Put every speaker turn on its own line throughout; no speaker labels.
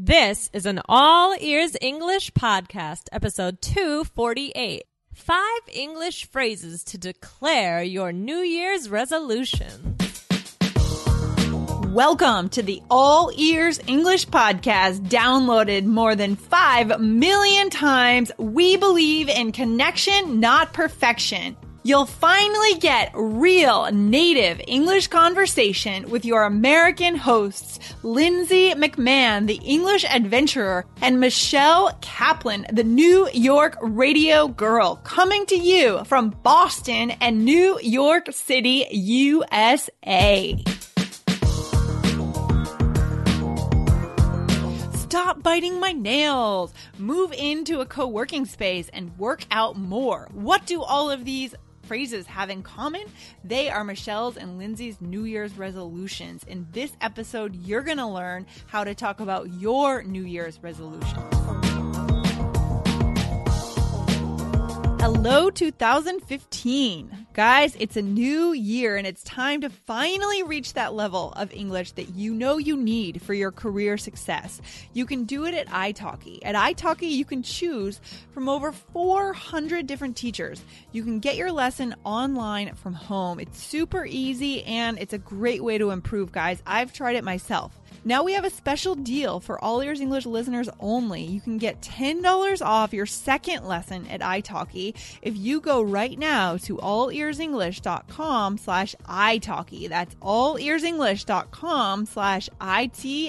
This is an all ears English podcast, episode 248. Five English phrases to declare your New Year's resolution.
Welcome to the All Ears English Podcast, downloaded more than 5 million times. We believe in connection, not perfection. You'll finally get real native English conversation with your American hosts, Lindsay McMahon, the English adventurer, and Michelle Kaplan, the New York radio girl, coming to you from Boston and New York City, USA. Stop biting my nails. Move into a co working space and work out more. What do all of these phrases have in common? They are Michelle's and Lindsay's New Year's resolutions. In this episode, you're going to learn how to talk about your New Year's resolutions. Hello, 2015. Guys, it's a new year and it's time to finally reach that level of English that you know you need for your career success. You can do it at italki. At italki, you can choose from over 400 different teachers. You can get your lesson online from home. It's super easy and it's a great way to improve, guys. I've tried it myself. Now we have a special deal for all ears English listeners only. You can get $10 off your second lesson at italki if you go right now to allearsenglish.com slash italki. That's allearsenglish.com slash I-T-A-L-K-I.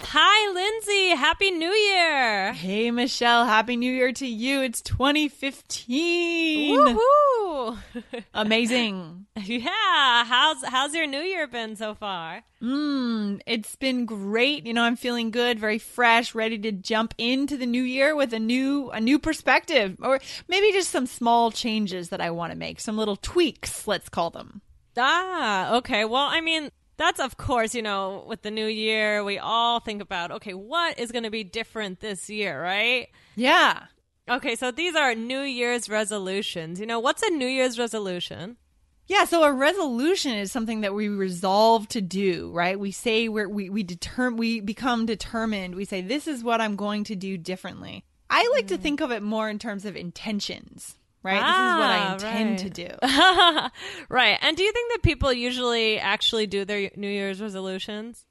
Hi, Lindsay. Happy New Year.
Hey, Michelle. Happy New Year to you. It's 2015.
Woohoo.
Amazing.
yeah. How's how's your New Year been so far?
Mm, it's been great. You know, I'm feeling good, very fresh, ready to jump into the new year with a new a new perspective or maybe just some small changes that I want to make, some little tweaks, let's call them.
Ah, okay. Well, I mean, that's of course, you know, with the new year, we all think about, okay, what is going to be different this year, right?
Yeah.
Okay, so these are New Year's resolutions. You know, what's a New Year's resolution?
Yeah, so a resolution is something that we resolve to do, right? We say we're, we we determine we become determined. We say this is what I'm going to do differently. I like to mm. think of it more in terms of intentions right?
Ah,
this is what I intend
right.
to do.
right. And do you think that people usually actually do their New Year's resolutions?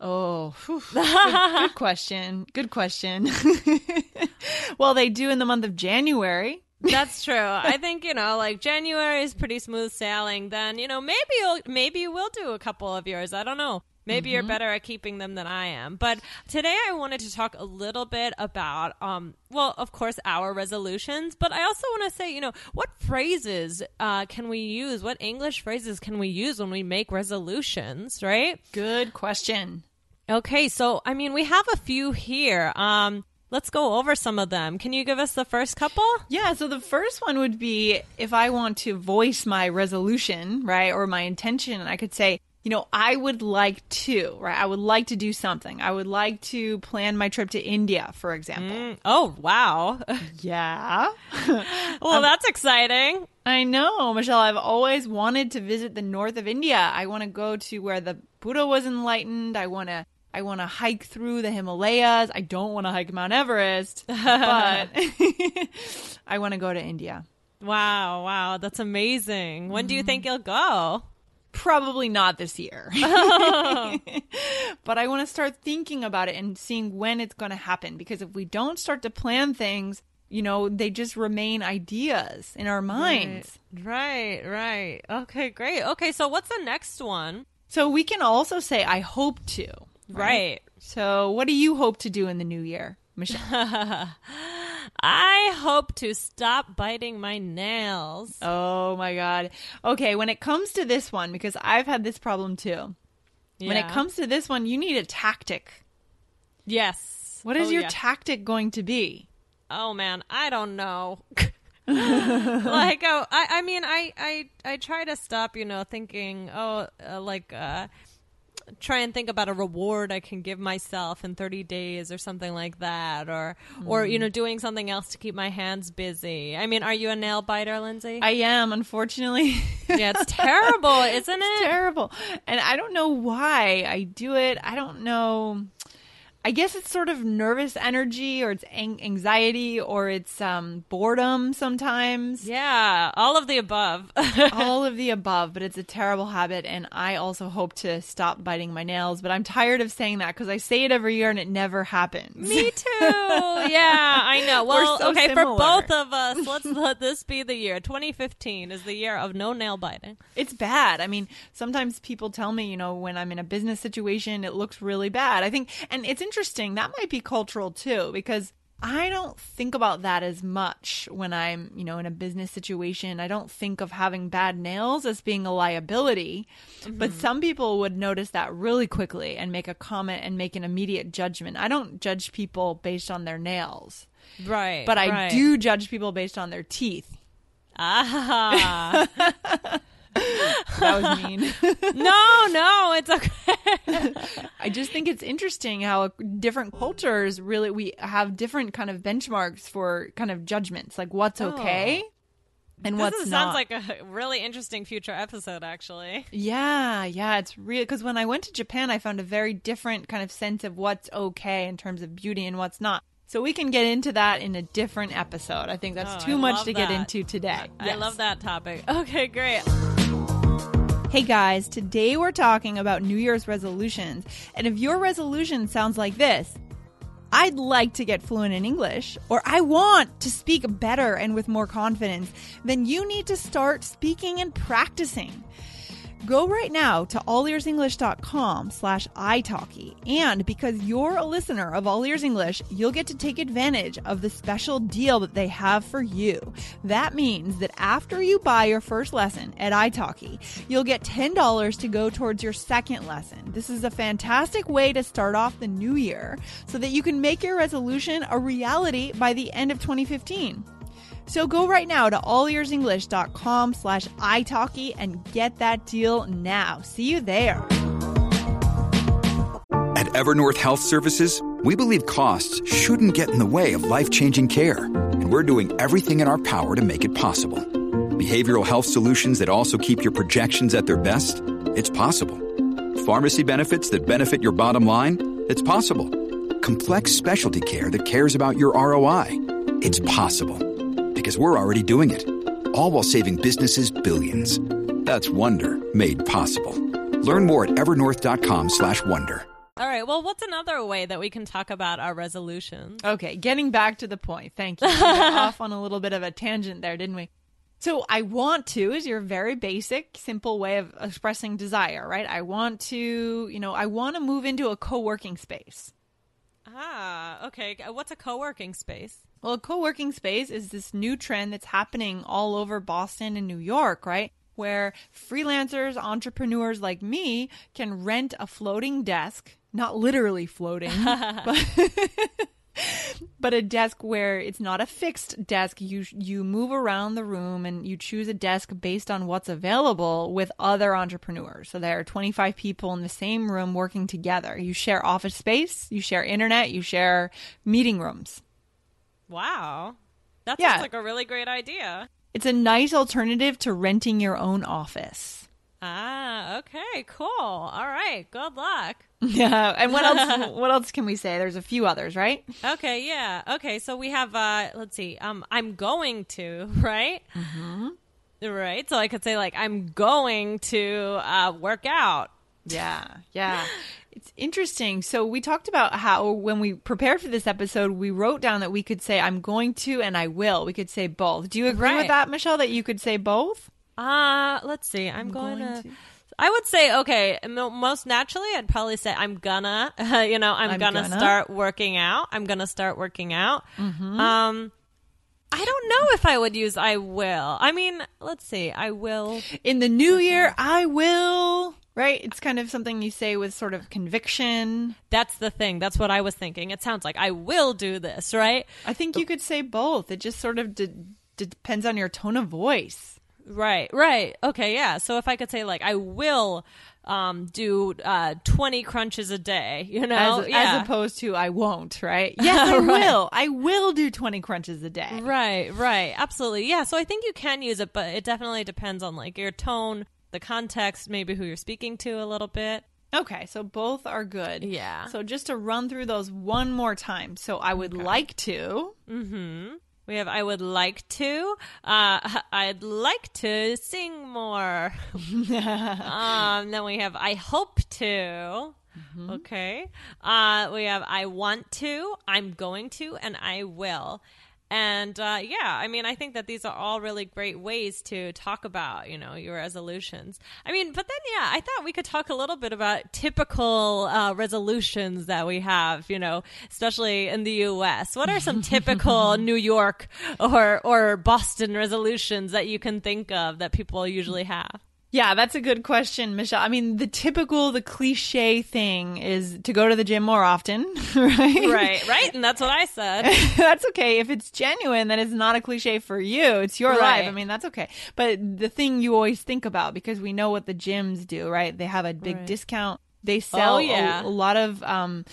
Oh, good, good question. Good question. well, they do in the month of January.
That's true. I think you know, like January is pretty smooth sailing. Then you know, maybe you'll maybe you will do a couple of yours. I don't know. Maybe you're better at keeping them than I am. But today I wanted to talk a little bit about, um, well, of course, our resolutions. But I also want to say, you know, what phrases uh, can we use? What English phrases can we use when we make resolutions? Right?
Good question.
Okay. So I mean, we have a few here. Um, let's go over some of them. Can you give us the first couple?
Yeah, so the first one would be if I want to voice my resolution, right, or my intention, I could say, you know, I would like to, right? I would like to do something. I would like to plan my trip to India, for example.
Mm, oh wow.
Yeah.
well, that's exciting.
I know, Michelle. I've always wanted to visit the north of India. I want to go to where the Buddha was enlightened. I want to I want to hike through the Himalayas. I don't want to hike Mount Everest, but I want to go to India.
Wow, wow, that's amazing. When do you think you'll go?
Probably not this year. but I want to start thinking about it and seeing when it's going to happen because if we don't start to plan things, you know, they just remain ideas in our minds.
Right, right. Okay, great. Okay, so what's the next one?
So we can also say, I hope to.
Right.
So what do you hope to do in the new year, Michelle?
I hope to stop biting my nails.
Oh my god. Okay, when it comes to this one, because I've had this problem too. When it comes to this one, you need a tactic.
yes.
What is
Oh,
your
yeah.
tactic going to be?
oh man, I don't know. like oh, I I mean I I I try to stop you know thinking oh uh, like uh try and think about a reward I can give myself in 30 days or something like that or or
Mm.
you know doing something else to keep my hands busy. I mean, are you a nail biter, Lindsay?
I am, unfortunately.
yeah, it's terrible, isn't it?
terrible. And I don't know why I do it. I don't know. I guess it's sort of nervous energy or it's an- anxiety or it's um, boredom sometimes.
Yeah, all of the above.
All of the above, but it's a terrible habit. And I also hope to stop biting my nails, but I'm tired of saying that because I say it every year and it never happens.
Me too. Yeah, I know. Well,
so
okay,
similar.
for both of us, let's let this be the year. 2015 is the year of no nail biting.
It's bad. I mean, sometimes people tell me, you know, when I'm in a business situation, it looks really bad. I think, and it's interesting, that might be cultural too, because I don't think about that as much when I'm, you know, in a business situation. I don't think of having bad nails as being a liability, but some people would notice that really quickly and make a comment and make an immediate judgment. I don't judge people based on their nails,
Right.
but I
right.
do judge people based on their teeth.
Ah.
That was mean.
no, no, it's okay.
I just think it's interesting how different cultures really we have different kind of benchmarks for kind of judgments, like what's oh. okay and what's not.
sounds like a really interesting future episode, actually.
yeah, yeah, it's real because when I went to Japan, I found a very different kind of sense of what's okay in terms of beauty and what's not. So we can get into that in a different episode. I think that's
Oh,
too
I
much to get into today.
I love that topic. Okay, great.
Hey guys, today we're talking about New Year's resolutions. And if your resolution sounds like this, I'd like to get fluent in English, or I want to speak better and with more confidence, then you need to start speaking and practicing. Go right now to allearsenglish.com slash italki. And because you're a listener of All Ears English, you'll get to take advantage of the special deal that they have for you. That means that after you buy your first lesson at italki, you'll get $10 to go towards your second lesson. This is a fantastic way to start off the new year so that you can make your resolution a reality by the end of 2015. So go right now to allearsenglish.com slash italki and get that deal now. See you there.
At Evernorth Health Services, we believe costs shouldn't get in the way of life changing care, and we're doing everything in our power to make it possible. Behavioral health solutions that also keep your projections at their best? It's possible. Pharmacy benefits that benefit your bottom line? It's possible. Complex specialty care that cares about your ROI? It's possible. Because we're already doing it. All while saving businesses billions. That's Wonder made possible. Learn more at evernorth.com/wonder.
All right. Well, what's another way that we can talk about our resolutions?
Okay, getting back to the point. Thank you. We got off on a little bit of a tangent there, didn't we? So, I want to is your very basic, simple way of expressing desire, right? I want to, you know, I want to move into a co working space.
Ah, okay. What's a co-working space?
Well, a co working space is this new trend that's happening all over Boston and New York, right? Where freelancers, entrepreneurs like me can rent a floating desk, not literally floating, but, but a desk where it's not a fixed desk. You you move around the room and you choose a desk based on what's available with other entrepreneurs. So there are 25 people in the same room working together. You share office space, you share internet, you share meeting rooms.
Wow. That
Yeah.
sounds like a really great idea.
It's a nice alternative to renting your own office.
Ah, okay, cool. All right, good luck.
Yeah, and what else? what else can we say? There's a few others, right?
Okay, yeah. Okay, so we have uh let's see. Um I'm going to, right? Mhm. Right. So I could say like I'm going to uh work out.
Yeah, yeah. It's interesting. So we talked about how when we prepared for this episode, we wrote down that we could say I'm going to and I will. We could say both. Do you agree with that, Michelle? That you could say both?
Uh, let's see. I'm, going,
going
to. I would say okay. Most naturally, I'd probably say I'm gonna. you know, I'm,
I'm
gonna,
gonna.
start working out. I'm gonna start working out. Um, I don't know if I would use I will. I mean, let's see. I will.
In the new year, I will. Right? It's kind of something you say with sort of conviction.
That's the thing. That's what I was thinking. It sounds like I will do this, right?
I think you could say both. It just sort of de- depends on your tone of voice.
Right, right. Okay, yeah. So if I could say like I will um, do uh, 20 crunches a day, you know?
As,
yeah.
as opposed to I won't, right? Yes, I
Right.
will. I will do 20 crunches a day.
Right, right. Absolutely. Yeah, so I think you can use it, but it definitely depends on like your tone, the context, maybe who you're speaking to a little bit.
Okay, so both are good.
Yeah.
So just to run through those one more time. So I would like to.
We have I would like to. Uh, I'd like to sing more. um, then we have I hope to. Okay. Uh, we have I want to, I'm going to, and I will. And uh, yeah, I mean, I think that these are all really great ways to talk about, you know, your resolutions. I mean, but then yeah, I thought we could talk a little bit about typical uh, resolutions that we have, you know, especially in the U.S. What are some typical New York or or Boston resolutions that you can think of that people usually have?
Yeah, that's a good question, Michelle. I mean, the typical, the cliche thing is to go to the gym more often, right?
Right, right, and that's what I said.
that's okay. If it's genuine, then it's not a cliche for you. It's your
Right.
life. I mean, that's okay. But the thing you always think about, because we know what the gyms do, right? They have a big
Right.
discount. They sell
Oh, yeah.
a, a lot of um,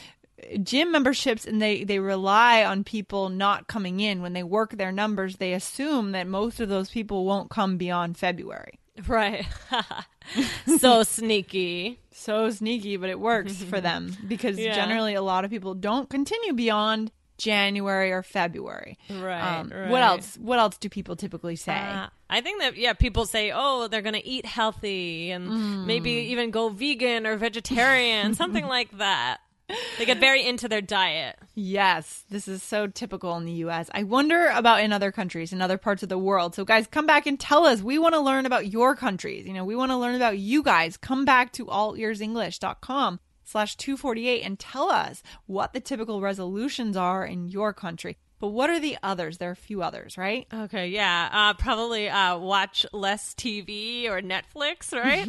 gym memberships and they, they rely on people not coming in. When they work their numbers, they assume that most of those people won't come beyond February.
Right. so sneaky.
so sneaky, but it works for them because
Yeah.
generally a lot of people don't continue beyond January or February.
Right,
Um,
right.
What else? What else do people typically say?
Uh, I think that yeah, people say, oh, they're gonna eat healthy and maybe even go vegan or vegetarian, something like that. They get very into their diet.
yes, this is so typical in the U.S. I wonder about in other countries, in other parts of the world. So, guys, come back and tell us. We want to learn about your countries. You know, we want to learn about you guys. Come back to allearsenglish.com slash 248 and tell us what the typical resolutions are in your country. But what are the others? There are a few others, right?
Okay, yeah, uh, probably uh, watch less TV or Netflix, right?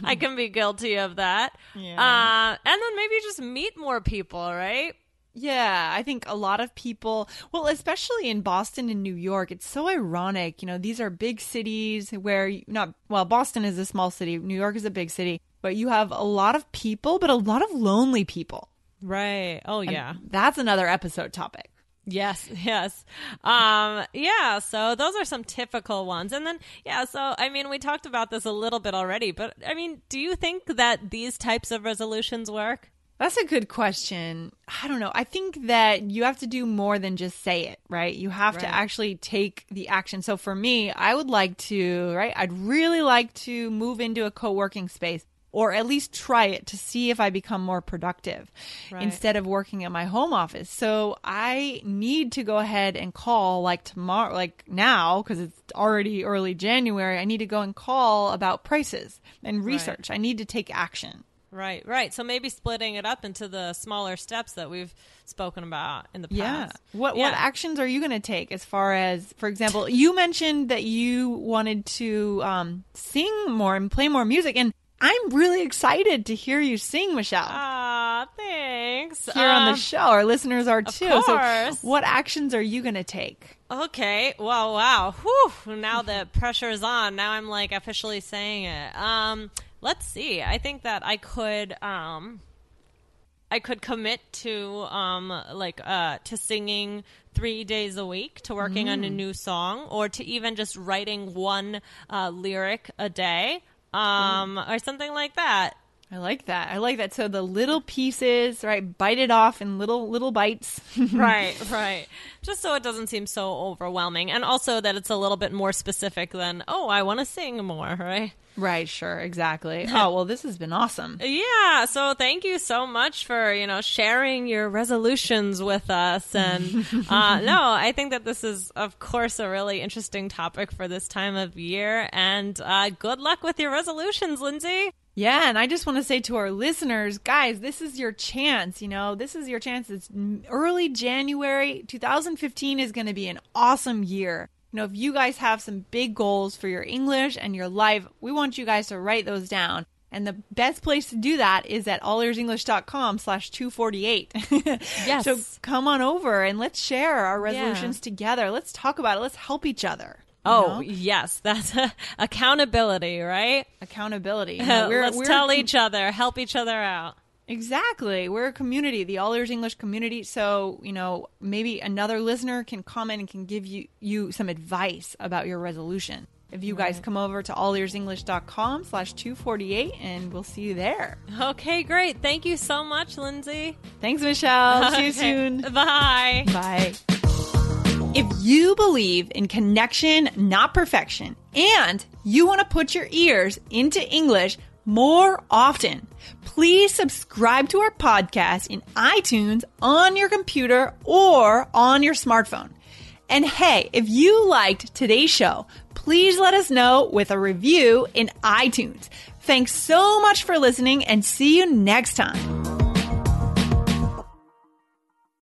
I can be guilty of that.
Yeah.
Uh, and then maybe just meet more people, right?
Yeah, I think a lot of people, well, especially in Boston and New York, it's so ironic. You know, these are big cities where you- not, well, Boston is a small city, New York is a big city, but you have a lot of people, but a lot of lonely people.
Right. Oh, yeah.
That's another episode topic.
Yes, yes. Um, yeah, so those are some typical ones. And then, yeah, so I mean, we talked about this a little bit already, but I mean, do you think that these types of resolutions work?
That's a good question. I don't know. I think that you have to do more than just say it, right? You have to actually take the action. So for me, I would like to, right? I'd really like to move into a co working space or at least try it to see if I become more productive
Right.
instead of working at my home office. So I need to go ahead and call like tomorrow, like now, because it's already early January. I need to go and call about prices and research. I need to take action.
Right, right. So maybe splitting it up into the smaller steps that we've spoken about in the past.
Yeah. What
Yeah.
what actions are you going to take as far as, for example, you mentioned that you wanted to um, sing more and play more music, and I'm really excited to hear you sing, Michelle.
Ah, thanks.
here on
Um,
the show, our listeners are too.
course.
So, what actions are you going to take?
Okay. Well, wow. Whew. Now the pressure is on. Now I'm like officially saying it. Um, let's see. I think that I could um I could commit to um like uh to singing 3 days a week, to working on a new song or to even just writing one uh lyric a day. Um or something like that.
I like that. I like that. So the little pieces, right? Bite it off in little little bites.
right, right. Just so it doesn't seem so overwhelming and also that it's a little bit more specific than, "Oh, I want to sing more," right?
right. Sure. Exactly. Oh well, this has been awesome.
Yeah, so thank you so much for, you know, sharing your resolutions with us. And uh, no, I think that this is, of course, a really interesting topic for this time of year. And uh, good luck with your resolutions, Lindsay.
Yeah, and I just want to say to our listeners, guys, this is your chance. You know, this is your chance. It's early January. 2015 is going to be an awesome year. You know, if you guys have some big goals for your English and your life, we want you guys to write those down. And the best place to do that is at allearsenglish.com slash 248.
Yes.
so come on over and let's share our resolutions together. Let's talk about it. Let's help each other.
Oh,
know?
yes. That's accountability, right?
accountability. You know,
Let's
we're-
tell each other, help each other out.
Exactly. We're a community, the All Ears English community. So, you know, maybe another listener can comment and can give you, you some advice about your resolution. If you guys come over to allearsenglish.com slash 248 and we'll see you there.
Okay, great. Thank you so much, Lindsay.
Thanks, Michelle. See you soon.
Bye.
Bye. If you believe in connection, not perfection, and you want to put your ears into English more often, please subscribe to our podcast in iTunes on your computer or on your smartphone. And hey, if you liked today's show, please let us know with a review in iTunes. Thanks so much for listening and see you next time.